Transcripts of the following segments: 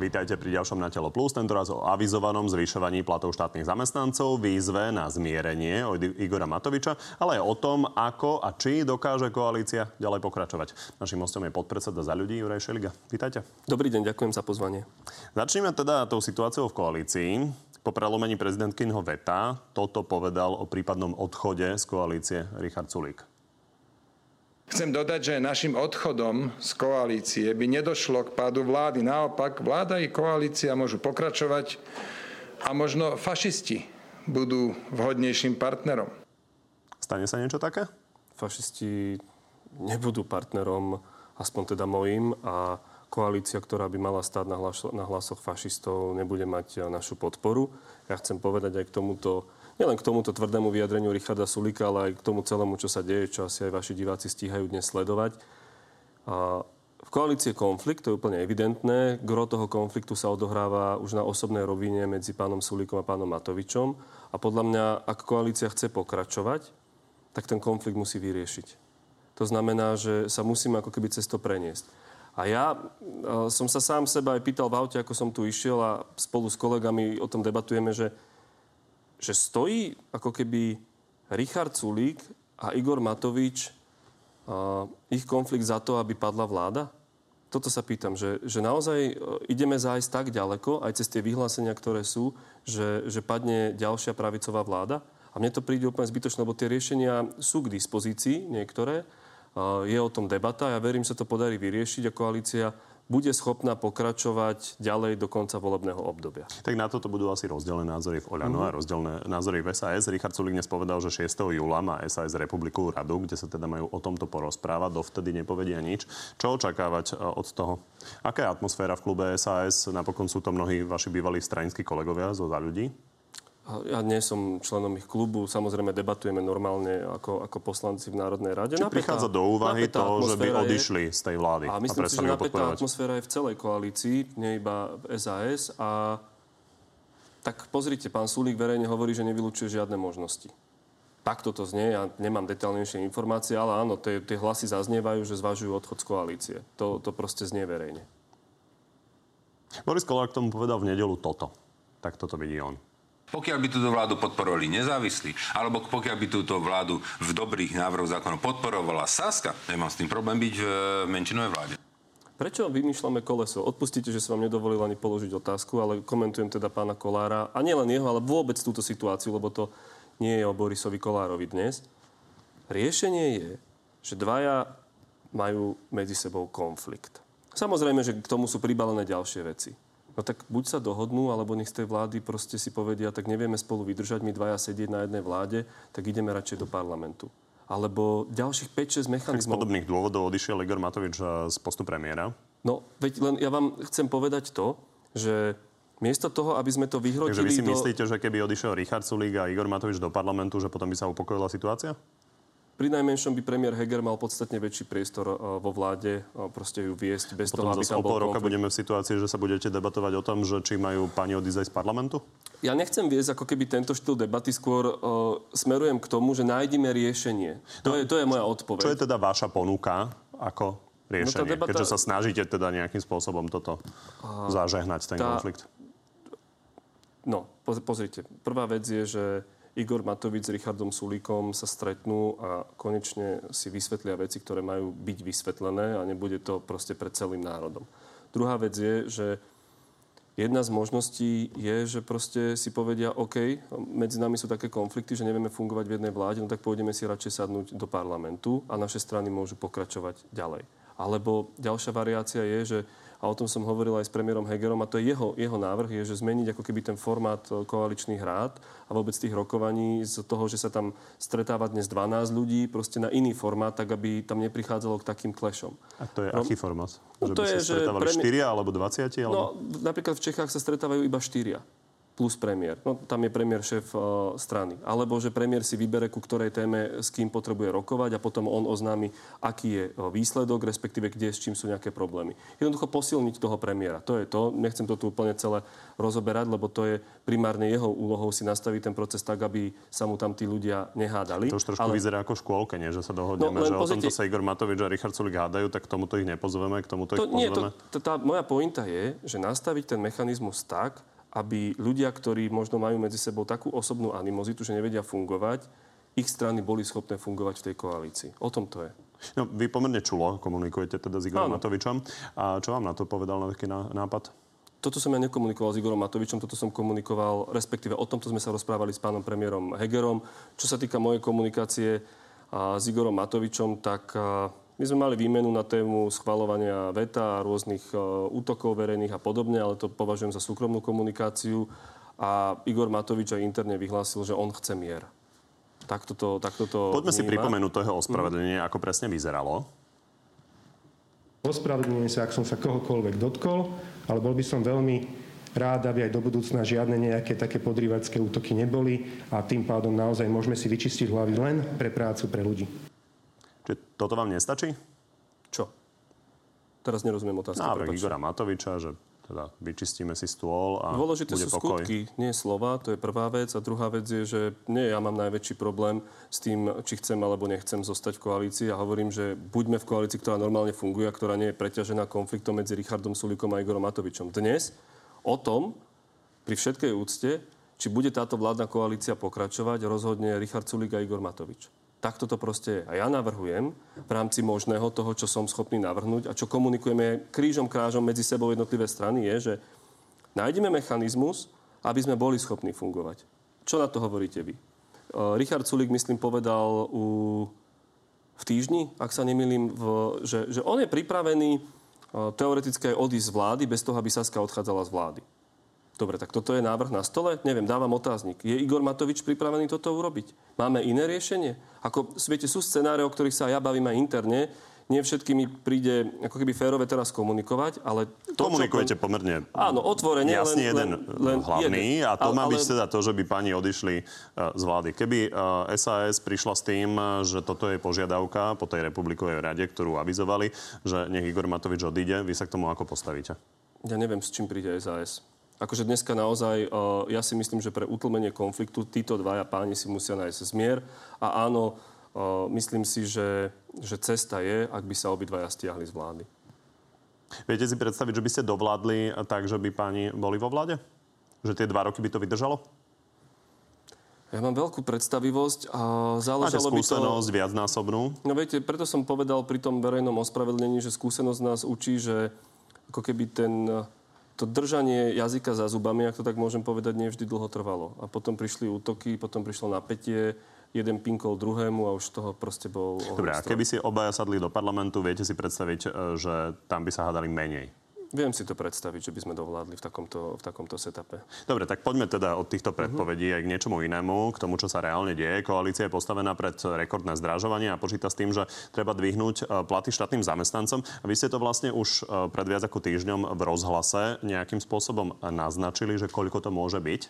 Vítajte pri ďalšom na Telo Plus, tentoraz o avizovanom zvyšovaní platov štátnych zamestnancov, výzve na zmierenie od Igora Matoviča, ale aj o tom, ako a či dokáže koalícia ďalej pokračovať. Našim hostom je podpredseda za ľudí Juraj Šeliga. Vítajte. Dobrý deň, ďakujem za pozvanie. Začneme teda tou situáciou v koalícii. Po prelomení prezidentkyňho veta toto povedal o prípadnom odchode z koalície Richard Sulík. Chcem dodať, že našim odchodom z koalície by nedošlo k pádu vlády. Naopak, vláda i koalícia môžu pokračovať a možno fašisti budú vhodnejším partnerom. Stane sa niečo také? Fašisti nebudú partnerom, aspoň teda mojim, a koalícia, ktorá by mala stáť na, na hlasoch fašistov, nebude mať našu podporu. Ja chcem povedať aj k tomuto nielen k tomuto tvrdému vyjadreniu Richarda Sulika, ale aj k tomu celému, čo sa deje, čo asi aj vaši diváci stíhajú dnes sledovať. A v koalícii konflikt, to je úplne evidentné. Gro toho konfliktu sa odohráva už na osobnej rovine medzi pánom Sulíkom a pánom Matovičom. A podľa mňa, ak koalícia chce pokračovať, tak ten konflikt musí vyriešiť. To znamená, že sa musíme ako keby cez preniesť. A ja som sa sám seba aj pýtal v aute, ako som tu išiel a spolu s kolegami o tom debatujeme, že že stojí ako keby Richard Sulík a Igor Matovič uh, ich konflikt za to, aby padla vláda? Toto sa pýtam, že, že naozaj e, ideme zájsť tak ďaleko, aj cez tie vyhlásenia, ktoré sú, že, že padne ďalšia pravicová vláda? A mne to príde úplne zbytočné, lebo tie riešenia sú k dispozícii, niektoré. Uh, je o tom debata, ja verím, sa to podarí vyriešiť a koalícia bude schopná pokračovať ďalej do konca volebného obdobia. Tak na toto budú asi rozdielne názory v Oľano mm-hmm. a rozdielne názory v SAS. Richard Sulik dnes povedal, že 6. júla má SAS Republiku radu, kde sa teda majú o tomto porozprávať. Dovtedy nepovedia nič. Čo očakávať e, od toho? Aká je atmosféra v klube SAS? Napokon sú to mnohí vaši bývalí stranickí kolegovia zo za ľudí. Ja nie som členom ich klubu, samozrejme debatujeme normálne ako, ako poslanci v Národnej rade. Či napätá, prichádza do úvahy to, že by odišli je, z tej vlády? A myslím a si, že napätá atmosféra je v celej koalícii, nie iba v SAS. A tak pozrite, pán Sulík verejne hovorí, že nevylučuje žiadne možnosti. Takto to znie, ja nemám detailnejšie informácie, ale áno, tie, tie hlasy zaznievajú, že zvažujú odchod z koalície. To, to proste znie verejne. Boris Kolár k tomu povedal v nedelu toto. Tak toto vidí on. Pokiaľ by túto vládu podporovali nezávislí, alebo pokiaľ by túto vládu v dobrých návrhoch zákonov podporovala Saska, nemám s tým problém byť v menšinovej vláde. Prečo vymýšľame koleso? Odpustite, že som vám nedovolil ani položiť otázku, ale komentujem teda pána Kolára. A nielen jeho, ale vôbec túto situáciu, lebo to nie je o Borisovi Kolárovi dnes. Riešenie je, že dvaja majú medzi sebou konflikt. Samozrejme, že k tomu sú pribalené ďalšie veci. No tak buď sa dohodnú, alebo nech z tej vlády proste si povedia, tak nevieme spolu vydržať, my dvaja sedieť na jednej vláde, tak ideme radšej do parlamentu. Alebo ďalších 5-6 mechanizmov. Tak z podobných dôvodov odišiel Igor Matovič z postu premiéra. No, veď len ja vám chcem povedať to, že Miesto toho, aby sme to vyhrotili Takže vy si do... myslíte, že keby odišiel Richard Sulík a Igor Matovič do parlamentu, že potom by sa upokojila situácia? Pri najmenšom by premiér Heger mal podstatne väčší priestor e, vo vláde, e, proste ju viesť bez Potom toho, aby tam bol pol roka budeme v situácii, že sa budete debatovať o tom, že či majú pani odísť z parlamentu? Ja nechcem viesť ako keby tento štýl debaty, skôr uh, smerujem k tomu, že nájdeme riešenie. To, no, je, to je moja odpoveď. Čo je teda vaša ponuka ako riešenie, no debata... keďže sa snažíte teda nejakým spôsobom toto uh, zažehnať, ten tá... konflikt? No, pozrite. Prvá vec je, že Igor Matovič s Richardom Sulíkom sa stretnú a konečne si vysvetlia veci, ktoré majú byť vysvetlené a nebude to proste pred celým národom. Druhá vec je, že jedna z možností je, že proste si povedia, OK, medzi nami sú také konflikty, že nevieme fungovať v jednej vláde, no tak pôjdeme si radšej sadnúť do parlamentu a naše strany môžu pokračovať ďalej. Alebo ďalšia variácia je, že a o tom som hovoril aj s premiérom Hegerom a to je jeho, jeho návrh, je, že zmeniť ako keby ten formát e, koaličných rád a vôbec tých rokovaní z toho, že sa tam stretáva dnes 12 ľudí, proste na iný formát, tak aby tam neprichádzalo k takým klešom. A to je no, aký formát? No, že to by je, sa stretávali že 4 alebo 20? Alebo... No, napríklad v Čechách sa stretávajú iba 4. plus premiér. No, tam je premiér šéf uh, strany. Alebo že premiér si vybere, ku ktorej téme s kým potrebuje rokovať a potom on oznámi, aký je uh, výsledok, respektíve kde, s čím sú nejaké problémy. Jednoducho posilniť toho premiéra. To je to. Nechcem to tu úplne celé rozoberať, lebo to je primárne jeho úlohou si nastaviť ten proces tak, aby sa mu tam tí ľudia nehádali. To už trošku Ale... vyzerá ako škôlke, nie? že sa dohodneme, no, že pozrite... o tomto sa Igor Matovič a Richard Sulik hádajú, tak k tomuto ich nepozveme, k tomuto to, ich pozveme. Nie, to, tá moja pointa je, že nastaviť ten mechanizmus tak, aby ľudia, ktorí možno majú medzi sebou takú osobnú animozitu, že nevedia fungovať, ich strany boli schopné fungovať v tej koalícii. O tom to je. No, vy pomerne čulo komunikujete teda s Igorom Áno. Matovičom. A čo vám na to povedal na taký nápad? Toto som ja nekomunikoval s Igorom Matovičom, toto som komunikoval, respektíve o tomto sme sa rozprávali s pánom premiérom Hegerom. Čo sa týka mojej komunikácie a, s Igorom Matovičom, tak a, my sme mali výmenu na tému schvalovania veta a rôznych uh, útokov verejných a podobne, ale to považujem za súkromnú komunikáciu. A Igor Matovič aj interne vyhlásil, že on chce mier. Takto to, takto to Poďme vníma. si pripomenúť toho ospravedlenie, mm. ako presne vyzeralo. Ospravedlňujem sa, ak som sa kohokoľvek dotkol, ale bol by som veľmi rád, aby aj do budúcna žiadne nejaké také podrývačské útoky neboli a tým pádom naozaj môžeme si vyčistiť hlavy len pre prácu pre ľudí. Toto vám nestačí? Čo? Teraz nerozumiem otázku. Návrh Igora Matoviča, že teda vyčistíme si stôl a Dôležité bude sú pokoj. skutky, nie slova, to je prvá vec. A druhá vec je, že nie ja mám najväčší problém s tým, či chcem alebo nechcem zostať v koalícii. A hovorím, že buďme v koalícii, ktorá normálne funguje a ktorá nie je preťažená konfliktom medzi Richardom Sulikom a Igorom Matovičom. Dnes o tom, pri všetkej úcte, či bude táto vládna koalícia pokračovať, rozhodne Richard Sulik a Igor Matovič. Takto to proste. A ja navrhujem v rámci možného toho, čo som schopný navrhnúť a čo komunikujeme krížom krážom medzi sebou jednotlivé strany, je, že nájdeme mechanizmus, aby sme boli schopní fungovať. Čo na to hovoríte vy? Richard Sulik, myslím, povedal u, v týždni, ak sa nemýlim, v, že, že on je pripravený teoreticky aj odísť z vlády bez toho, aby Saska odchádzala z vlády. Dobre, tak toto je návrh na stole? Neviem, dávam otáznik. Je Igor Matovič pripravený toto urobiť? Máme iné riešenie? Ako, viete, sú scenáre, o ktorých sa ja bavím aj interne. Nie všetkými príde ako keby férové teraz komunikovať, ale... To, Komunikujete čo... pomerne Áno, otvorene. Jasne len, jeden len, hlavný jeden. a to ale, má byť ale... teda to, že by pani odišli uh, z vlády. Keby uh, e, SAS prišla s tým, že toto je požiadavka po tej republikovej rade, ktorú avizovali, že nech Igor Matovič odíde, vy sa k tomu ako postavíte? Ja neviem, s čím príde SAS. Akože dneska naozaj, uh, ja si myslím, že pre utlmenie konfliktu títo dvaja páni si musia nájsť zmier. A áno, uh, myslím si, že, že cesta je, ak by sa obidvaja stiahli z vlády. Viete si predstaviť, že by ste dovládli tak, že by páni boli vo vláde? Že tie dva roky by to vydržalo? Ja mám veľkú predstavivosť a záležalo Máte skúsenosť by to... viacnásobnú? No viete, preto som povedal pri tom verejnom ospravedlnení, že skúsenosť nás učí, že ako keby ten to držanie jazyka za zubami, ak to tak môžem povedať, nie vždy dlho trvalo. A potom prišli útoky, potom prišlo napätie, jeden pinkol druhému a už toho proste bol... Dobre, a keby si obaja sadli do parlamentu, viete si predstaviť, e, že tam by sa hádali menej? Viem si to predstaviť, že by sme dovládli v takomto, v takomto setupe. Dobre, tak poďme teda od týchto predpovedí uh-huh. aj k niečomu inému, k tomu, čo sa reálne deje. Koalícia je postavená pred rekordné zdražovanie a počíta s tým, že treba dvihnúť e, platy štátnym zamestnancom. A vy ste to vlastne už e, pred viac ako týždňom v rozhlase nejakým spôsobom naznačili, že koľko to môže byť?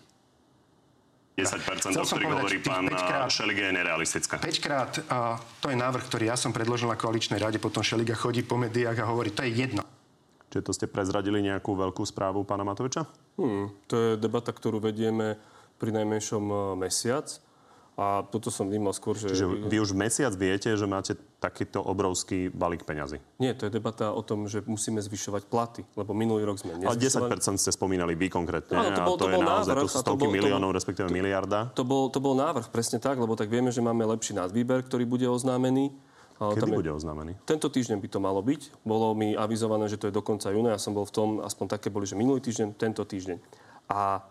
10%, o ktorých hovorí pán Šeliga, je nerealistická. 5 krát, a to je návrh, ktorý ja som predložil na koaličnej rade, potom Šeliga chodí po médiách a hovorí, to je jedno. Čiže to ste prezradili nejakú veľkú správu pána Matoviča? Hmm, to je debata, ktorú vedieme pri najmenšom e, mesiac. A toto som vnímal skôr, že... Čiže vy už mesiac viete, že máte takýto obrovský balík peňazí? Nie, to je debata o tom, že musíme zvyšovať platy, lebo minulý rok sme nezvyšovali. Ale 10% ste spomínali vy konkrétne. Áno, to bol, to, to bol je naozaj návrh, to stovky to bol, miliónov, respektíve to, miliarda. To bol, to bol návrh, presne tak, lebo tak vieme, že máme lepší nadvýber, ktorý bude oznámený. Kedy bude oznámený? Tento týždeň by to malo byť. Bolo mi avizované, že to je do konca júna. Ja som bol v tom, aspoň také boli, že minulý týždeň, tento týždeň. A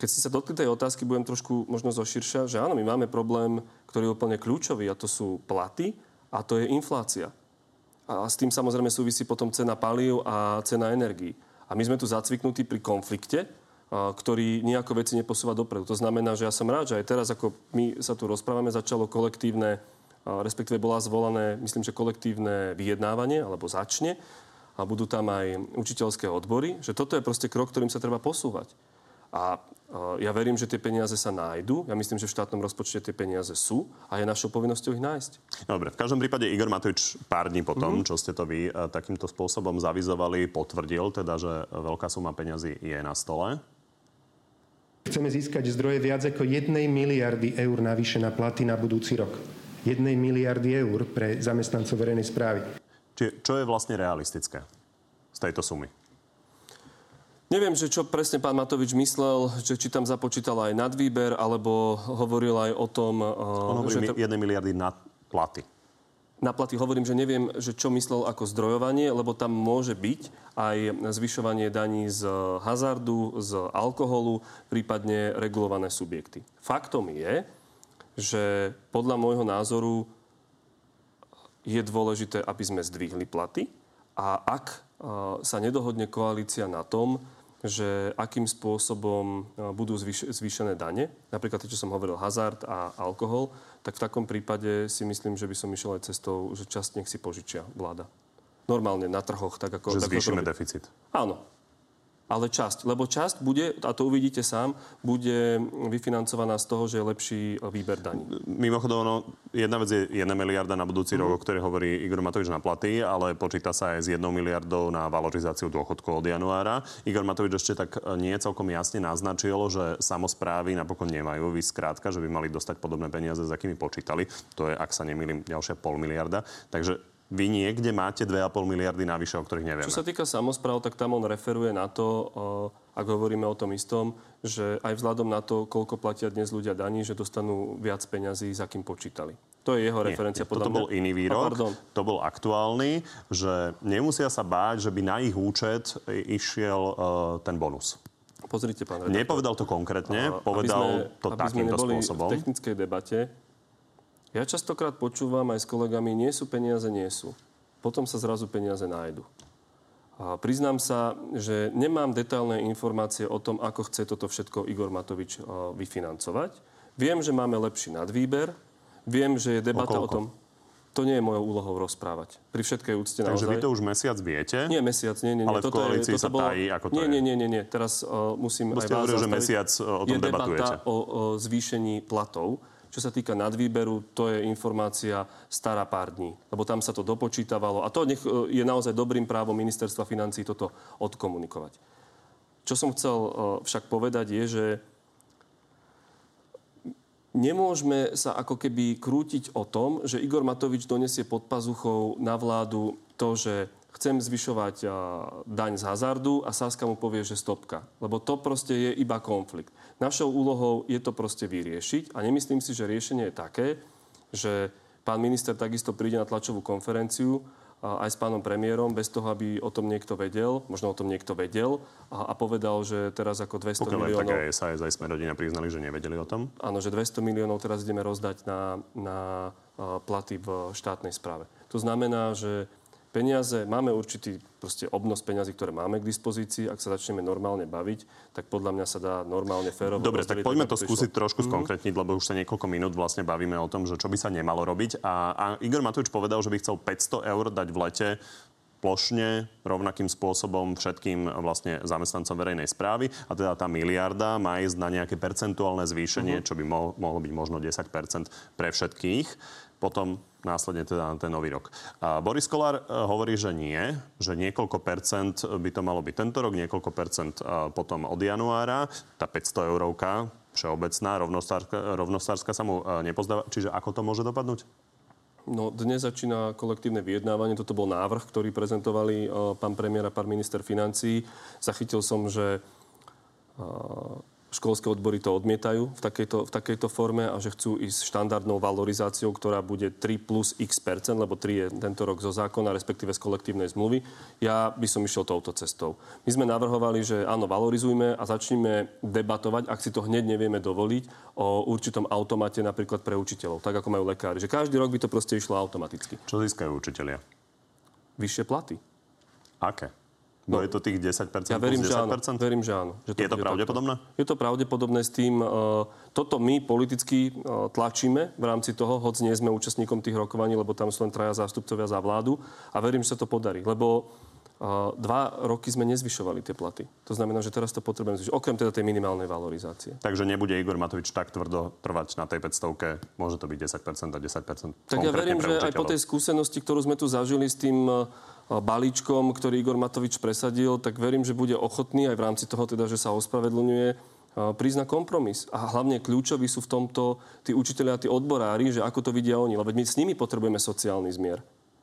keď ste sa dotkli tej otázky, budem trošku možno zoširšia, že áno, my máme problém, ktorý je úplne kľúčový a to sú platy a to je inflácia. A s tým samozrejme súvisí potom cena palív a cena energií. A my sme tu zacviknutí pri konflikte, ktorý nejako veci neposúva dopredu. To znamená, že ja som rád, že aj teraz, ako my sa tu rozprávame, začalo kolektívne respektíve bola zvolané, myslím, že kolektívne vyjednávanie, alebo začne, a budú tam aj učiteľské odbory, že toto je proste krok, ktorým sa treba posúvať. A ja verím, že tie peniaze sa nájdu. Ja myslím, že v štátnom rozpočte tie peniaze sú a je našou povinnosťou ich nájsť. Dobre, v každom prípade Igor Matovič pár dní potom, mm-hmm. čo ste to vy takýmto spôsobom zavizovali, potvrdil teda, že veľká suma peňazí je na stole. Chceme získať zdroje viac ako 1 miliardy eur navyše na platy na budúci rok. 1 miliardy eur pre zamestnancov verejnej správy. Čiže čo je vlastne realistické z tejto sumy? Neviem, že čo presne pán Matovič myslel, že či tam započítal aj nadvýber, alebo hovoril aj o tom... On hovorí že 1 miliardy na platy. Na platy hovorím, že neviem, že čo myslel ako zdrojovanie, lebo tam môže byť aj zvyšovanie daní z hazardu, z alkoholu, prípadne regulované subjekty. Faktom je, že podľa môjho názoru je dôležité, aby sme zdvihli platy a ak sa nedohodne koalícia na tom, že akým spôsobom e, budú zvýšené dane, napríklad to, čo som hovoril, hazard a alkohol, tak v takom prípade si myslím, že by som išiel aj cestou, že časť nech si požičia vláda. Normálne na trhoch. Tak ako, že tak zvýšime deficit. Áno, ale časť. Lebo časť bude, a to uvidíte sám, bude vyfinancovaná z toho, že je lepší výber daní. Mimochodom, no, jedna vec je 1 miliarda na budúci mm-hmm. rok, o ktorej hovorí Igor Matovič na platy, ale počíta sa aj s 1 miliardou na valorizáciu dôchodkov od januára. Igor Matovič ešte tak e, nie celkom jasne naznačil, že samozprávy napokon nemajú vy skrátka, že by mali dostať podobné peniaze, s akými počítali. To je, ak sa nemýlim, ďalšia pol miliarda. Takže vy niekde máte 2,5 miliardy navyše, o ktorých nevieme. Čo sa týka samozpráv, tak tam on referuje na to, eh, ak hovoríme o tom istom, že aj vzhľadom na to, koľko platia dnes ľudia daní, že dostanú viac peňazí, za kým počítali. To je jeho referencia. Nie, toto bol iný výrok, a, to bol aktuálny, že nemusia sa báť, že by na ich účet išiel uh, ten bonus. Pozrite, pán redaktor. Nepovedal to konkrétne, povedal sme, to takýmto spôsobom. v technickej debate, ja častokrát počúvam aj s kolegami, nie sú peniaze, nie sú. Potom sa zrazu peniaze nájdu. A priznám sa, že nemám detailné informácie o tom, ako chce toto všetko Igor Matovič vyfinancovať. Viem, že máme lepší nadvýber. Viem, že je debata o, o tom... To nie je mojou úlohou rozprávať. Pri všetkej úcte Takže naozaj. vy to už mesiac viete? Nie, mesiac, nie, nie. nie. Ale v koalícii sa bolo... tají, ako to nie, je? Nie, nie, nie, nie. Teraz uh, musím Bo aj vás hovoril, že mesiac o tom je debatujete. debata o, o zvýšení platov. Čo sa týka nadvýberu, to je informácia stará pár dní. Lebo tam sa to dopočítavalo. A to nech, e, je naozaj dobrým právom ministerstva financí toto odkomunikovať. Čo som chcel e, však povedať je, že nemôžeme sa ako keby krútiť o tom, že Igor Matovič donesie pod pazuchou na vládu to, že chcem zvyšovať daň z hazardu a Saska mu povie, že stopka. Lebo to proste je iba konflikt. Našou úlohou je to proste vyriešiť a nemyslím si, že riešenie je také, že pán minister takisto príde na tlačovú konferenciu aj s pánom premiérom, bez toho, aby o tom niekto vedel, možno o tom niekto vedel a, a povedal, že teraz ako 200 Pokiaľ miliónov... tak aj SAS, aj sme rodina priznali, že nevedeli o tom? Áno, že 200 miliónov teraz ideme rozdať na, na platy v štátnej správe. To znamená, že peniaze, máme určitý proste obnos peniazy, ktoré máme k dispozícii. Ak sa začneme normálne baviť, tak podľa mňa sa dá normálne, férovo... Dobre, tak poďme to skúsiť trošku mm-hmm. skonkretniť, lebo už sa niekoľko minút vlastne bavíme o tom, že čo by sa nemalo robiť. A, a Igor Matovič povedal, že by chcel 500 eur dať v lete plošne, rovnakým spôsobom všetkým vlastne zamestnancom verejnej správy a teda tá miliarda má ísť na nejaké percentuálne zvýšenie, uh-huh. čo by mo- mohlo byť možno 10% pre všetkých. Potom následne teda na ten nový rok. A Boris Kolár e, hovorí, že nie, že niekoľko percent by to malo byť tento rok, niekoľko percent e, potom od januára. Tá 500 eurovka všeobecná, rovnostárska, rovnostárska sa mu e, nepozdáva. Čiže ako to môže dopadnúť? No, dnes začína kolektívne vyjednávanie. Toto bol návrh, ktorý prezentovali pán premiér a pán minister financí. Zachytil som, že školské odbory to odmietajú v takejto, v takejto forme a že chcú ísť štandardnou valorizáciou, ktorá bude 3 plus x percent, lebo 3 je tento rok zo zákona, respektíve z kolektívnej zmluvy. Ja by som išiel touto cestou. My sme navrhovali, že áno, valorizujme a začneme debatovať, ak si to hneď nevieme dovoliť, o určitom automate napríklad pre učiteľov, tak ako majú lekári. Že každý rok by to proste išlo automaticky. Čo získajú učiteľia? Vyššie platy. Aké? No, je to tých 10%? Ja verím, 10%? že áno. Verím, že áno. Že to je to pravdepodobné? Takto. Je to pravdepodobné s tým. Uh, toto my politicky uh, tlačíme v rámci toho, hoď nie sme účastníkom tých rokovaní, lebo tam sú len traja zástupcovia za vládu. A verím, že sa to podarí. Lebo dva roky sme nezvyšovali tie platy. To znamená, že teraz to potrebujeme zvyšiť, okrem teda tej minimálnej valorizácie. Takže nebude Igor Matovič tak tvrdo trvať na tej 500 môže to byť 10% a 10% Tak ja verím, že aj po tej skúsenosti, ktorú sme tu zažili s tým balíčkom, ktorý Igor Matovič presadil, tak verím, že bude ochotný aj v rámci toho, teda, že sa ospravedlňuje, e, prísť na kompromis. A hlavne kľúčoví sú v tomto tí učiteľi a tí odborári, že ako to vidia oni. Lebo my s nimi potrebujeme sociálny zmier.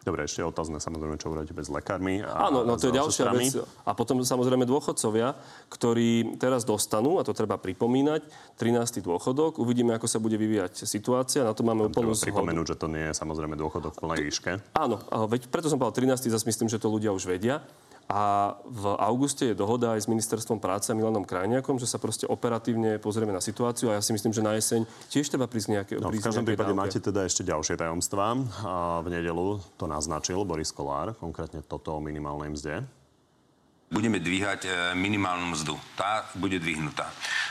Dobre, ešte otázne samozrejme, čo urobíte bez lekármi. A, Áno, no to je ďalšia vec. A potom samozrejme dôchodcovia, ktorí teraz dostanú, a to treba pripomínať, 13. dôchodok. Uvidíme, ako sa bude vyvíjať situácia. Na to máme úplnú zhodu. pripomenúť, že to nie je samozrejme dôchodok v plnej výške. Áno, veď preto som povedal 13. Zase myslím, že to ľudia už vedia. A v auguste je dohoda aj s ministerstvom práce a Milanom Krajniakom, že sa proste operatívne pozrieme na situáciu a ja si myslím, že na jeseň tiež treba prísť nejaké no, V každom prípade dávke. máte teda ešte ďalšie tajomstvá. A v nedelu to naznačil Boris Kolár, konkrétne toto o minimálnej mzde budeme dvíhať e, minimálnu mzdu. Tá bude dvihnutá.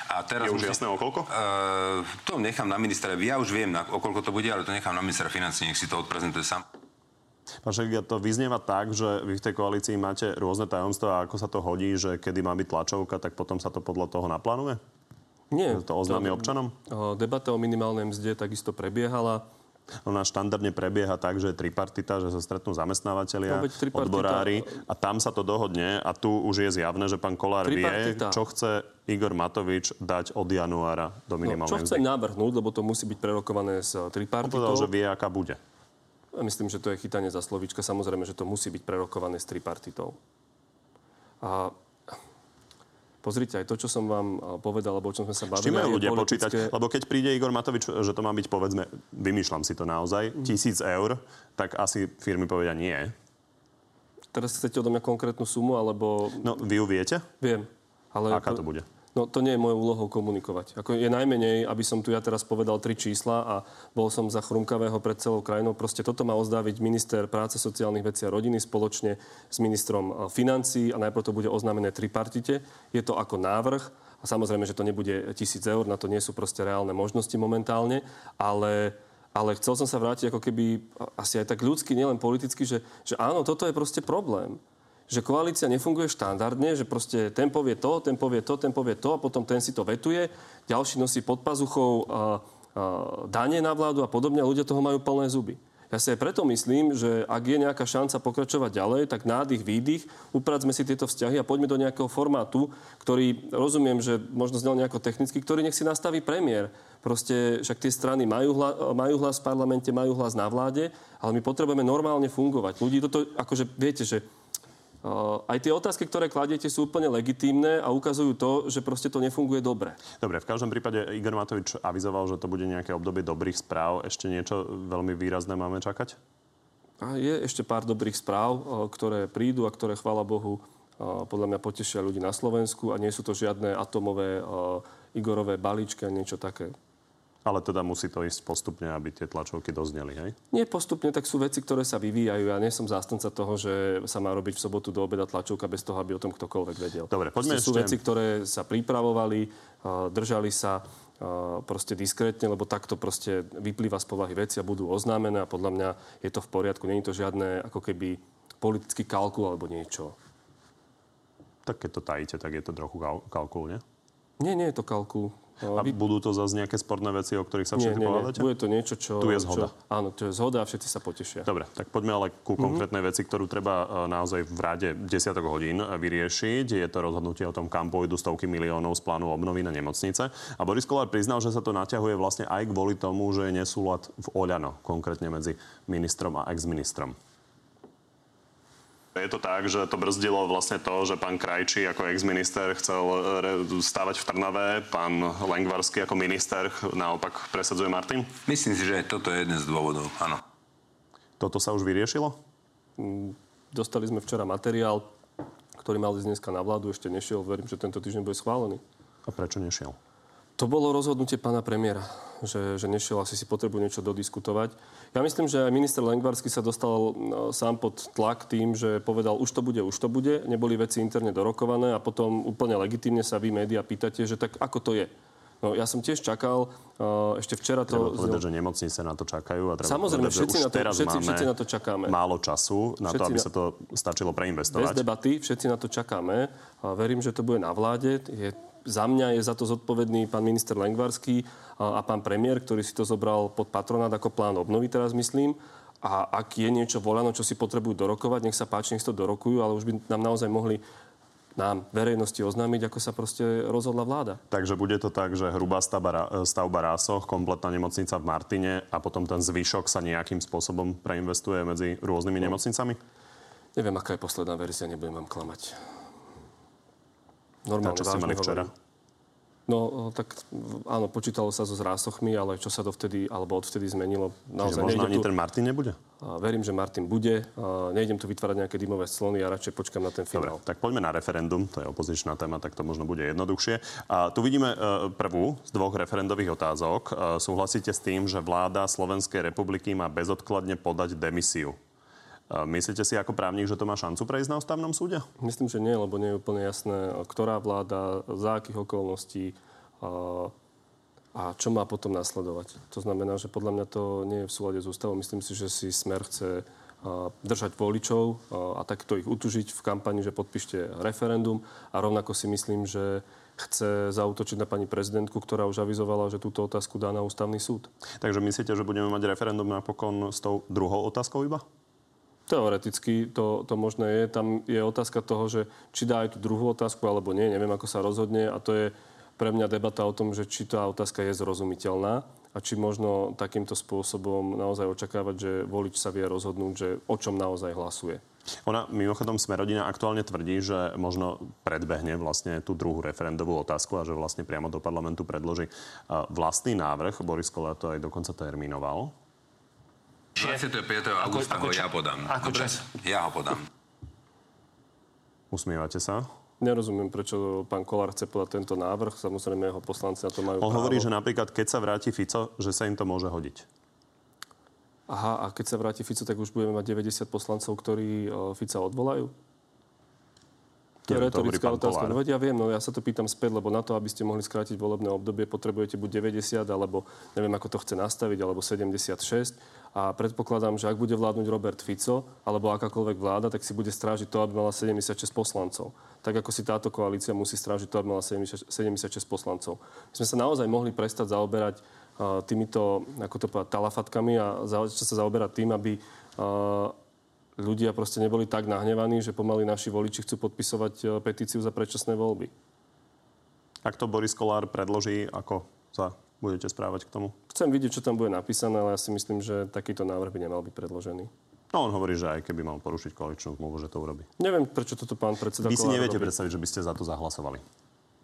A teraz je už jasné o koľko? Uh, to nechám na ministra. Ja už viem, na, o koľko to bude, ale to nechám na ministra financí, nech si to odprezentuje sám. Pán Šek, to vyznieva tak, že vy v tej koalícii máte rôzne tajomstvá a ako sa to hodí, že kedy má byť tlačovka, tak potom sa to podľa toho naplánuje? Nie. To oznámi občanom? Debata o minimálnej mzde takisto prebiehala. Ona štandardne prebieha tak, že je tripartita, že sa stretnú zamestnávateľia, no, odborári a tam sa to dohodne a tu už je zjavné, že pán Kolár tripartita. vie, čo chce Igor Matovič dať od januára do minimálnej no, Čo chce navrhnúť, lebo to musí byť prerokované s tripartitou. On povedal, že vie, aká bude. Myslím, že to je chytanie za slovička. Samozrejme, že to musí byť prerokované s tripartitou. A Pozrite, aj to, čo som vám povedal, alebo o čom sme sa bavili. S čím majú ľudia politické... počítať? Lebo keď príde Igor Matovič, že to má byť, povedzme, vymýšľam si to naozaj, mm. tisíc eur, tak asi firmy povedia nie. Teraz chcete odo mňa konkrétnu sumu, alebo... No, vy ju viete? Viem. Ale... Aká to bude? No to nie je mojou úlohou komunikovať. Ako je najmenej, aby som tu ja teraz povedal tri čísla a bol som za chrumkavého pred celou krajinou. Proste toto má ozdáviť minister práce, sociálnych vecí a rodiny spoločne s ministrom financí a najprv to bude oznámené tripartite. Je to ako návrh a samozrejme, že to nebude tisíc eur, na to nie sú proste reálne možnosti momentálne, ale ale chcel som sa vrátiť ako keby asi aj tak ľudsky, nielen politicky, že, že áno, toto je proste problém že koalícia nefunguje štandardne, že proste ten povie to, ten povie to, ten povie to a potom ten si to vetuje, ďalší nosí pod pazuchou dane na vládu a podobne a ľudia toho majú plné zuby. Ja si aj preto myslím, že ak je nejaká šanca pokračovať ďalej, tak nádych, výdych, upracme si tieto vzťahy a poďme do nejakého formátu, ktorý, rozumiem, že možno znel nejako technicky, ktorý nech si nastaví premiér. Proste však tie strany majú, hla, majú hlas v parlamente, majú hlas na vláde, ale my potrebujeme normálne fungovať. Ľudí toto, akože viete, že aj tie otázky, ktoré kladiete, sú úplne legitímne a ukazujú to, že proste to nefunguje dobre. Dobre, v každom prípade Igor Matovič avizoval, že to bude nejaké obdobie dobrých správ. Ešte niečo veľmi výrazné máme čakať? A je ešte pár dobrých správ, ktoré prídu a ktoré, chvála Bohu, podľa mňa potešia ľudí na Slovensku a nie sú to žiadne atomové Igorové balíčky a niečo také. Ale teda musí to ísť postupne, aby tie tlačovky dozneli, hej? Nie postupne, tak sú veci, ktoré sa vyvíjajú. Ja nie som zástanca toho, že sa má robiť v sobotu do obeda tlačovka bez toho, aby o tom ktokoľvek vedel. Dobre, poďme ešte... Sú veci, ktoré sa pripravovali, držali sa proste diskrétne, lebo takto proste vyplýva z povahy veci a budú oznámené a podľa mňa je to v poriadku. Není to žiadne ako keby politický kalkul alebo niečo. Tak keď to tajíte, tak je to trochu kalkul, nie? Nie, nie je to kalkul. A vy... budú to zase nejaké sporné veci, o ktorých sa všetci povedáte? Bude to niečo, čo... Tu je zhoda. Čo, áno, to je zhoda a všetci sa potešia. Dobre, tak poďme ale ku mm-hmm. konkrétnej veci, ktorú treba e, naozaj v rade desiatok hodín vyriešiť. Je to rozhodnutie o tom, kam pôjdu stovky miliónov z plánu obnovy na nemocnice. A Boris Kolár priznal, že sa to naťahuje vlastne aj kvôli tomu, že je nesúlad v Oľano, konkrétne medzi ministrom a ex-ministrom. Je to tak, že to brzdilo vlastne to, že pán Krajčí ako ex-minister chcel stávať v Trnave, pán Lengvarský ako minister naopak presadzuje Martin? Myslím si, že toto je jeden z dôvodov, áno. Toto sa už vyriešilo? Mm, dostali sme včera materiál, ktorý mal ísť dneska na vládu, ešte nešiel. Verím, že tento týždeň bude schválený. A prečo nešiel? To bolo rozhodnutie pána premiéra, že, že nešiel, asi si potrebujú niečo dodiskutovať. Ja myslím, že aj minister Lengvarsky sa dostal no, sám pod tlak tým, že povedal, už to bude, už to bude. Neboli veci interne dorokované a potom úplne legitímne sa vy, médiá, pýtate, že tak ako to je. No, ja som tiež čakal, uh, ešte včera to... Treba povedať, že nemocnice na to čakajú. A treba Samozrejme, povedať, všetci, na to, všetci, všetci na to čakáme. málo času na Všetci to, aby na- sa to stačilo Bez preinvestovať. debaty, všetci na to čakáme. A verím, že to bude na vláde. Je, za mňa je za to zodpovedný pán minister Lengvarský a, a pán premiér, ktorý si to zobral pod patronát ako plán obnovy teraz, myslím. A ak je niečo voľano, čo si potrebujú dorokovať, nech sa páči, nech to dorokujú, ale už by nám naozaj mohli nám, verejnosti oznámiť, ako sa proste rozhodla vláda. Takže bude to tak, že hrubá stavba, stavba Rásoch, kompletná nemocnica v Martine a potom ten zvyšok sa nejakým spôsobom preinvestuje medzi rôznymi nemocnicami? Neviem, aká je posledná verzia, nebudem vám klamať. A Normálne, čo ste mali včera? hovorím. No, tak áno, počítalo sa so zrásochmi, ale čo sa dovtedy, alebo odvtedy zmenilo, Čiže naozaj možno nejde ani tu... ten Martin nebude? A Verím, že Martin bude. A Nejdem tu vytvárať nejaké dymové slony, ja radšej počkam na ten Dobre, finál. tak poďme na referendum, to je opozičná téma, tak to možno bude jednoduchšie. A tu vidíme e, prvú z dvoch referendových otázok. E, Súhlasíte s tým, že vláda Slovenskej republiky má bezodkladne podať demisiu? Myslíte si ako právnik, že to má šancu prejsť na ústavnom súde? Myslím, že nie, lebo nie je úplne jasné, ktorá vláda, za akých okolností a, čo má potom nasledovať. To znamená, že podľa mňa to nie je v súlade s ústavou. Myslím si, že si Smer chce držať voličov a, a takto ich utužiť v kampani, že podpíšte referendum. A rovnako si myslím, že chce zautočiť na pani prezidentku, ktorá už avizovala, že túto otázku dá na ústavný súd. Takže myslíte, že budeme mať referendum napokon s tou druhou otázkou iba? Teoreticky to, to možné je. Tam je otázka toho, že či dá aj tú druhú otázku alebo nie. Neviem, ako sa rozhodne. A to je pre mňa debata o tom, že či tá otázka je zrozumiteľná a či možno takýmto spôsobom naozaj očakávať, že volič sa vie rozhodnúť, že o čom naozaj hlasuje. Ona mimochodom Smerodina aktuálne tvrdí, že možno predbehne vlastne tú druhú referendovú otázku a že vlastne priamo do parlamentu predloží uh, vlastný návrh. Boris Kolář to aj dokonca terminoval. 25. augusta ho ja podám. ako Dobre? čas? Ja ho podám. Usmievate sa? Nerozumiem, prečo pán Kolár chce podať tento návrh. Samozrejme, jeho poslanci na to majú On právo. hovorí, že napríklad keď sa vráti Fico, že sa im to môže hodiť. Aha, a keď sa vráti Fico, tak už budeme mať 90 poslancov, ktorí e, Fica odvolajú? To je retorická otázka. No veď ja viem, no ja sa to pýtam späť, lebo na to, aby ste mohli skrátiť volebné obdobie, potrebujete buď 90, alebo neviem, ako to chce nastaviť, alebo 76. A predpokladám, že ak bude vládnuť Robert Fico, alebo akákoľvek vláda, tak si bude strážiť to, aby mala 76 poslancov. Tak ako si táto koalícia musí strážiť to, aby mala 76 76 poslancov. My sme sa naozaj mohli prestať zaoberať uh, týmito, ako to povedať, talafatkami a za, sa zaoberať tým, aby uh, ľudia proste neboli tak nahnevaní, že pomaly naši voliči chcú podpisovať e, petíciu za predčasné voľby. Ak to Boris Kolár predloží, ako sa budete správať k tomu? Chcem vidieť, čo tam bude napísané, ale ja si myslím, že takýto návrh by nemal byť predložený. No on hovorí, že aj keby mal porušiť koaličnú zmluvu, že to urobí. Neviem, prečo toto pán predseda Vy si neviete robí. predstaviť, že by ste za to zahlasovali.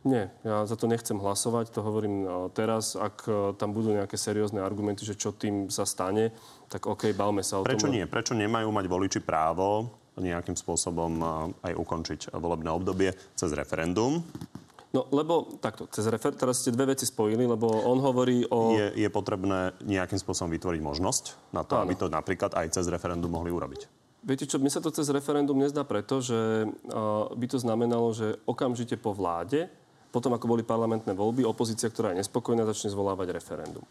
Nie, ja za to nechcem hlasovať, to hovorím e, teraz. Ak e, tam budú nejaké seriózne argumenty, že čo tým sa stane, tak OK, bavme sa o Prečo tom. nie? Prečo nemajú mať voliči právo nejakým spôsobom a, aj ukončiť volebné obdobie cez referendum? No, lebo takto, cez refer- teraz ste dve veci spojili, lebo on hovorí o... Je, je potrebné nejakým spôsobom vytvoriť možnosť na to, Áno. aby to napríklad aj cez referendum mohli urobiť. Viete čo, mne sa to cez referendum nezdá preto, že uh, by to znamenalo, že okamžite po vláde, potom ako boli parlamentné voľby, opozícia, ktorá je nespokojná, začne zvolávať referendum.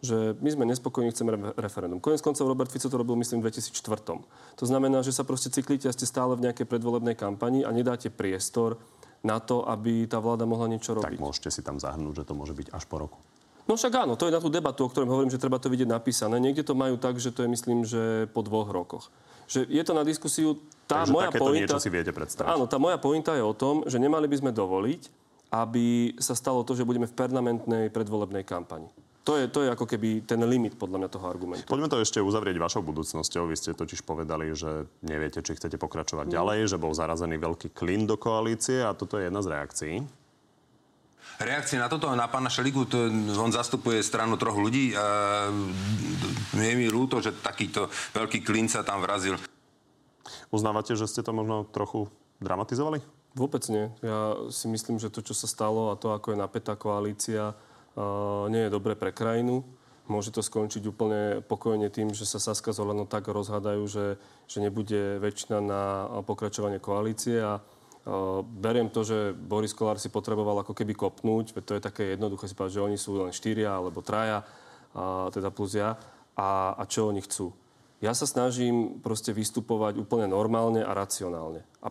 Že my sme nespokojní, chceme re- referendum. Konec koncov Robert Fico to robil, myslím, v 2004. To znamená, že sa proste cyklíte a ste stále v nejakej predvolebnej kampani a nedáte priestor na to, aby tá vláda mohla niečo Tak robiť. môžete si tam zahrnúť, že to môže byť až po roku. No však áno, to je na tú debatu, o ktorom hovorím, že treba to vidieť napísané. Niekde to majú tak, že to je, myslím, že po dvoch rokoch. Že je to na diskusiu. Tá Takže moja pointa, niečo si viete predstaviť. Áno, tá moja pointa je o tom, že nemali by sme dovoliť, aby sa stalo to, že budeme v permanentnej predvolebnej kampani. To je, to je ako keby ten limit podľa mňa toho argumentu. Poďme to ešte uzavrieť vašou budúcnosťou. Vy ste totiž povedali, že neviete, či chcete pokračovať ďalej, že bol zarazený veľký klin do koalície a toto je jedna z reakcií. Reakcie na toto, na pána Šeligu, to, on zastupuje stranu troch ľudí a je mi ľúto, že takýto veľký klin sa tam vrazil. Uznávate, že ste to možno trochu dramatizovali? Vôbec nie. Ja si myslím, že to, čo sa stalo a to, ako je napätá koalícia, nie je dobre pre krajinu. Môže to skončiť úplne pokojne tým, že sa Saska s Olano tak rozhádajú, že, že nebude väčšina na pokračovanie koalície a beriem to, že Boris Kolár si potreboval ako keby kopnúť, to je také jednoduché si povedať, že oni sú len štyria alebo traja, teda plus ja, a, a čo oni chcú. Ja sa snažím proste vystupovať úplne normálne a racionálne. A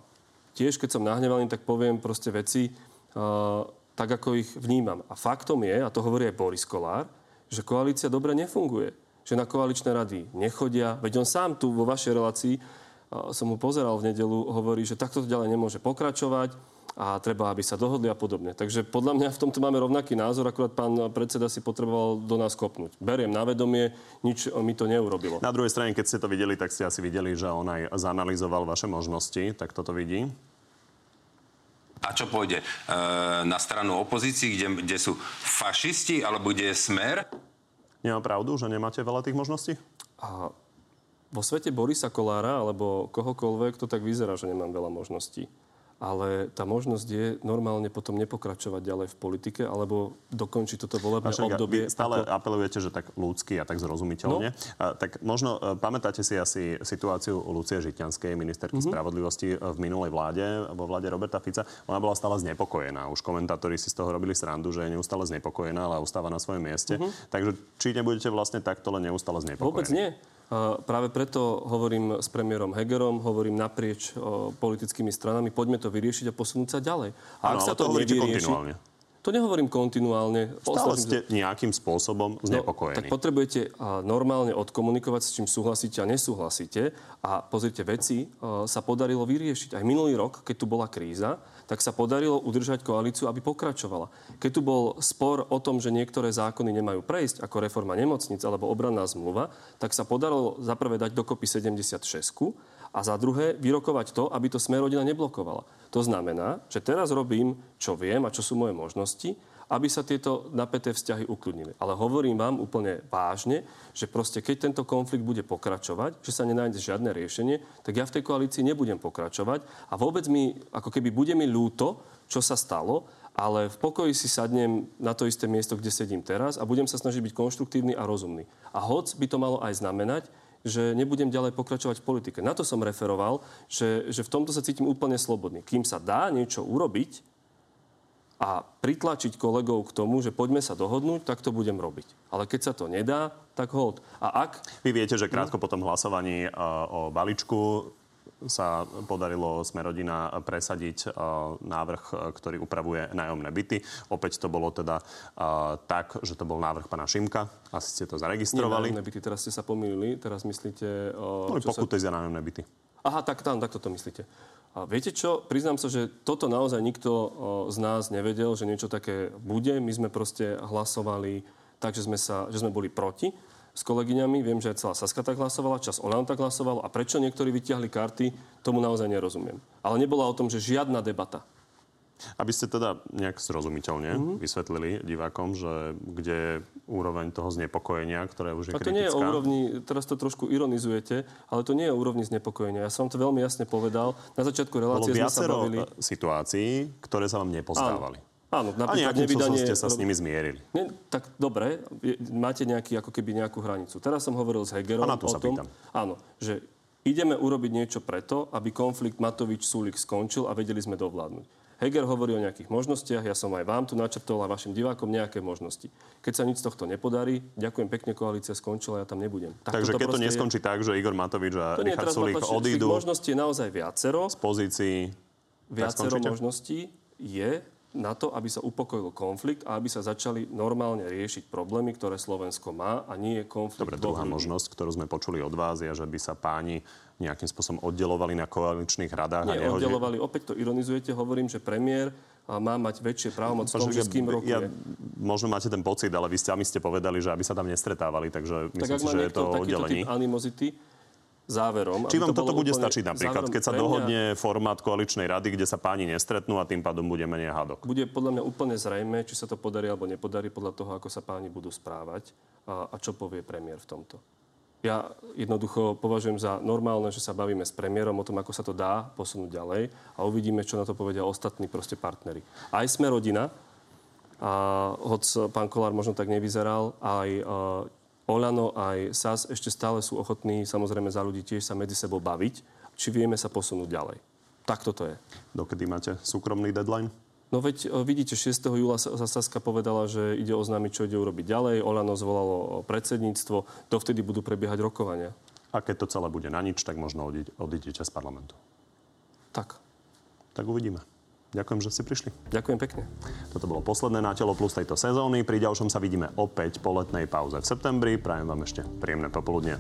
tiež, keď som nahnevaný, tak poviem proste veci uh, tak, ako ich vnímam. A faktom je, a to hovorí aj Boris Kolár, že koalícia dobre nefunguje. Že na koaličné rady nechodia. Veď on sám tu vo vašej relácii som mu pozeral v nedelu, hovorí, že takto to ďalej nemôže pokračovať a treba, aby sa dohodli a podobne. Takže podľa mňa v tomto máme rovnaký názor, akurát pán predseda si potreboval do nás kopnúť. Beriem na vedomie, nič mi to neurobilo. Na druhej strane, keď ste to videli, tak ste asi videli, že on aj zanalizoval vaše možnosti, tak toto vidí. A čo pôjde? E, na stranu opozícii, kde, kde sú fašisti, alebo kde je smer? Nemá pravdu, že nemáte veľa tých možností? A vo svete Borisa Kolára alebo kohokoľvek to tak vyzerá, že nemám veľa možností ale tá možnosť je normálne potom nepokračovať ďalej v politike alebo dokončiť toto volebné Vašenka, obdobie. Vy stále ako... apelujete, že tak ľudsky a tak zrozumiteľne. No. A, tak možno e, pamätáte si asi situáciu Lucie Žitňanskej, ministerky mm-hmm. spravodlivosti e, v minulej vláde, vo vláde Roberta Fica. Ona bola stále znepokojená. Už komentátori si z toho robili srandu, že je neustále znepokojená, ale ustáva na svojom mieste. Mm-hmm. Takže či nebudete vlastne takto len neustále znepokojení? Vôbec nie. Práve preto hovorím s premiérom Hegerom, hovorím naprieč politickými stranami, poďme to vyriešiť a posunúť sa ďalej. A ak sa to, to nevyrieši, to nehovorím kontinuálne. Stále ste nejakým spôsobom znepokojení. No, tak potrebujete normálne odkomunikovať, s čím súhlasíte a nesúhlasíte. A pozrite, veci sa podarilo vyriešiť. Aj minulý rok, keď tu bola kríza, tak sa podarilo udržať koalíciu, aby pokračovala. Keď tu bol spor o tom, že niektoré zákony nemajú prejsť, ako reforma nemocnic alebo obranná zmluva, tak sa podarilo zaprvé dať dokopy 76 a za druhé vyrokovať to, aby to Smerodina neblokovala. To znamená, že teraz robím, čo viem a čo sú moje možnosti aby sa tieto napäté vzťahy ukludnili. Ale hovorím vám úplne vážne, že proste keď tento konflikt bude pokračovať, že sa nenájde žiadne riešenie, tak ja v tej koalícii nebudem pokračovať a vôbec mi, ako keby bude mi ľúto, čo sa stalo, ale v pokoji si sadnem na to isté miesto, kde sedím teraz a budem sa snažiť byť konštruktívny a rozumný. A hoc by to malo aj znamenať, že nebudem ďalej pokračovať v politike. Na to som referoval, že, že v tomto sa cítim úplne slobodný. Kým sa dá niečo urobiť, a pritlačiť kolegov k tomu, že poďme sa dohodnúť, tak to budem robiť. Ale keď sa to nedá, tak hold. A ak... Vy viete, že krátko po tom hlasovaní uh, o balíčku sa podarilo Smerodina presadiť uh, návrh, e, ktorý upravuje nájomné byty. Opäť to bolo teda uh, tak, že to bol návrh pana Šimka. Asi ste to zaregistrovali. Nie nájomné byty, teraz ste sa pomýlili. Teraz myslíte... Uh, no, pokuty sa... za nájomné byty. Aha, tak tam, tak toto myslíte. A viete čo? Priznám sa, že toto naozaj nikto z nás nevedel, že niečo také bude. My sme proste hlasovali tak, že sme, sa, že sme boli proti s kolegyňami. Viem, že aj celá Saska tak hlasovala, čas Olano tak hlasoval. A prečo niektorí vytiahli karty, tomu naozaj nerozumiem. Ale nebola o tom, že žiadna debata. Aby ste teda nejak zrozumiteľne mm-hmm. vysvetlili divákom, že kde je úroveň toho znepokojenia, ktoré už je A to kritická. nie je o úrovni, teraz to trošku ironizujete, ale to nie je o úrovni znepokojenia. Ja som to veľmi jasne povedal. Na začiatku relácie Bolo sme sa bavili... situácií, ktoré sa vám nepostávali. Áno, napríklad a nevydanie... ste sa s nimi zmierili. Ne, tak dobre, máte nejaký, ako keby nejakú hranicu. Teraz som hovoril s Hegerom a na to o sa tom, pýtam. áno, že ideme urobiť niečo preto, aby konflikt Matovič-Sulik skončil a vedeli sme dovládnuť. Heger hovorí o nejakých možnostiach, ja som aj vám tu načrtol a vašim divákom nejaké možnosti. Keď sa nič z tohto nepodarí, ďakujem pekne, koalícia skončila, ja tam nebudem. Tak Takže keď to neskončí je... tak, že Igor Matovič a to Richard Sulik odídu... možností je naozaj viacero. Z pozícií... Viacero možností je na to, aby sa upokojil konflikt a aby sa začali normálne riešiť problémy, ktoré Slovensko má a nie je konflikt. Dobre, druhá možnosť, ktorú sme počuli od vás, je, že by sa páni nejakým spôsobom oddelovali na koaličných radách. Nie, a nehodili... oddelovali. Opäť to ironizujete. Hovorím, že premiér má mať väčšie právomoc v tom, že s kým rokuje. Ja, možno máte ten pocit, ale vy ste, ste povedali, že aby sa tam nestretávali, takže myslím tak si, že je to oddelení. Typ animozity, záverom. Či vám to toto bude stačiť napríklad, keď sa dohodne formát koaličnej rady, kde sa páni nestretnú a tým pádom bude menej hádok? Bude podľa mňa úplne zrejme, či sa to podarí alebo nepodarí podľa toho, ako sa páni budú správať a, a čo povie premiér v tomto. Ja jednoducho považujem za normálne, že sa bavíme s premiérom o tom, ako sa to dá posunúť ďalej a uvidíme, čo na to povedia ostatní proste partnery. Aj sme rodina, a hoď pán Kolár možno tak nevyzeral, aj Olano aj SAS ešte stále sú ochotní samozrejme za ľudí tiež sa medzi sebou baviť, či vieme sa posunúť ďalej. Tak toto je. Dokedy máte súkromný deadline? No veď vidíte, 6. júla sa Saska povedala, že ide oznámiť, čo ide urobiť ďalej. Olano zvolalo predsedníctvo. Dovtedy budú prebiehať rokovania. A keď to celé bude na nič, tak možno odídete z parlamentu. Tak. Tak uvidíme. Ďakujem, že ste prišli. Ďakujem pekne. Toto bolo posledné na telo plus tejto sezóny. Pri ďalšom sa vidíme opäť po letnej pauze v septembri. Prajem vám ešte príjemné popoludne.